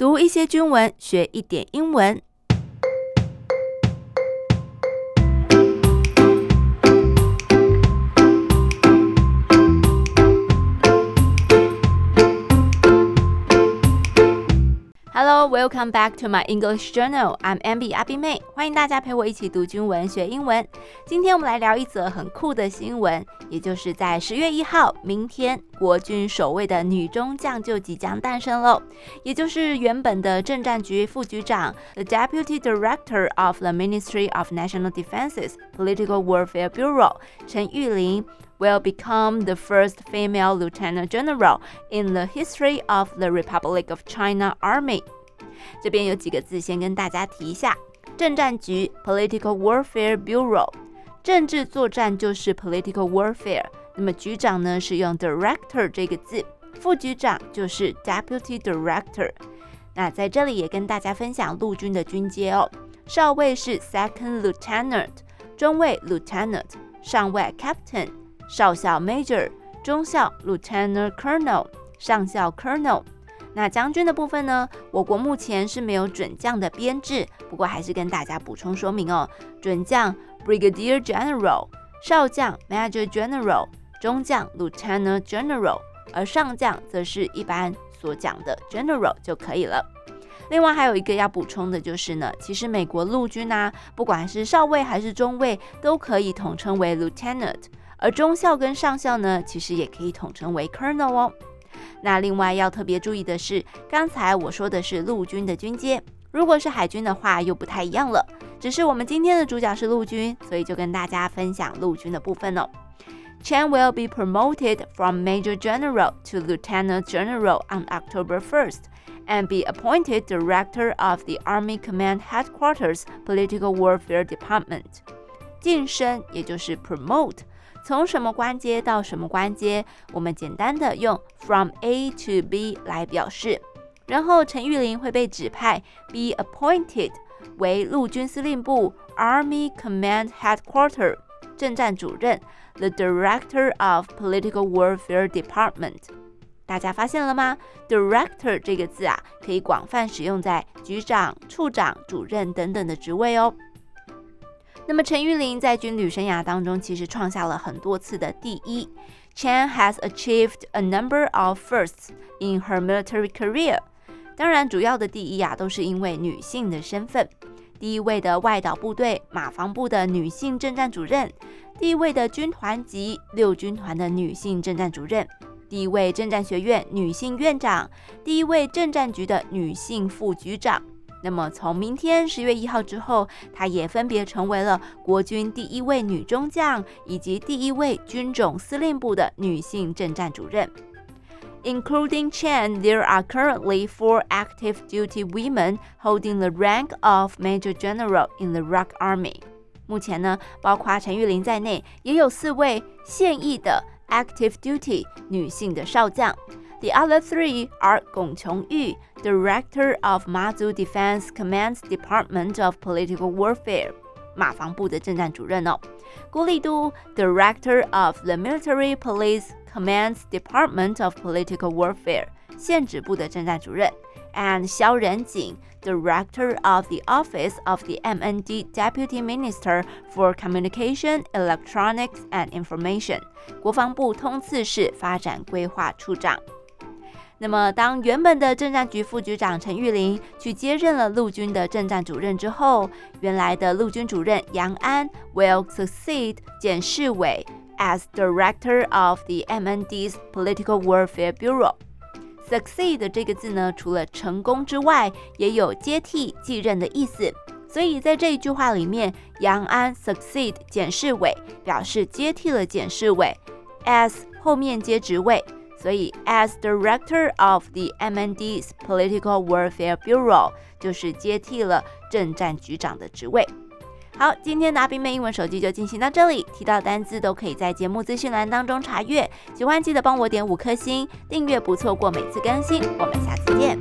读一些军文，学一点英文。Welcome back to my English journal. I'm Abby 阿碧妹，欢迎大家陪我一起读军文学英文。今天我们来聊一则很酷的新闻，也就是在十月一号，明天国军首位的女中将就即将诞生喽，也就是原本的政战局副局长，the Deputy Director of the Ministry of National Defence's Political Warfare Bureau，陈玉玲 will become the first female Lieutenant General in the history of the Republic of China Army。 这边有几个字，先跟大家提一下：政战局 （Political Warfare Bureau），政治作战就是 Political Warfare。那么局长呢是用 Director 这个字，副局长就是 Deputy Director。那在这里也跟大家分享陆军的军阶哦，少尉是 Second Lieutenant，中尉 Lieutenant，上尉 Captain，少校 Major，中校 Lieutenant Colonel，上校 Colonel。那将军的部分呢？我国目前是没有准将的编制，不过还是跟大家补充说明哦。准将 Brigadier General，少将 Major General，中将 Lieutenant General，而上将则是一般所讲的 General 就可以了。另外还有一个要补充的就是呢，其实美国陆军啊，不管是少尉还是中尉，都可以统称为 Lieutenant，而中校跟上校呢，其实也可以统称为 Colonel 哦。那另外要特别注意的是，刚才我说的是陆军的军阶，如果是海军的话又不太一样了。只是我们今天的主角是陆军，所以就跟大家分享陆军的部分哦。Chen will be promoted from Major General to Lieutenant General on October 1st and be appointed Director of the Army Command Headquarters Political Warfare Department。晋升也就是 promote。 从什么关节到什么关节，我们简单的用 from A to B 来表示。然后陈玉玲会被指派 be appointed 为陆军司令部 Army Command Headquarter 政战主任，the Director of Political Warfare Department。大家发现了吗？Director 这个字啊，可以广泛使用在局长、处长、主任等等的职位哦。那么陈玉玲在军旅生涯当中，其实创下了很多次的第一。Chen has achieved a number of firsts in her military career。当然，主要的第一啊，都是因为女性的身份。第一位的外岛部队马防部的女性政战主任，第一位的军团级六军团的女性政战主任，第一位政战学院女性院长，第一位政战局的女性副局长。那么，从明天十月一号之后，她也分别成为了国军第一位女中将以及第一位军种司令部的女性政战主任。Including Chen, there are currently four active duty women holding the rank of Major General in the Rock Army。目前呢，包括陈玉玲在内，也有四位现役的 active duty 女性的少将。The other three are 龚琼玉，Director of Mazu Defense Command's Department of Political Warfare，马防部的政战主任哦；郭立都，Director of the Military Police Command's Department of Political Warfare，宪指部的政战主任；and 萧仁锦，Director of the Office of the MND Deputy Minister for Communication, Electronics and Information，国防部通次室发展规划处长。 那么，当原本的政战局副局长陈玉林去接任了陆军的政战主任之后，原来的陆军主任杨安 will succeed 简世伟 as director of the MND's Political Warfare Bureau。succeed 这个字呢，除了成功之外，也有接替、继任的意思。所以在这一句话里面，杨安 succeed 简世伟表示接替了简世伟 as 后面接职位。所以，as director of the MND's Political Warfare Bureau，就是接替了政战局长的职位。好，今天的阿宾妹英文手机就进行到这里，提到单字都可以在节目资讯栏当中查阅。喜欢记得帮我点五颗星，订阅不错过每次更新。我们下次见。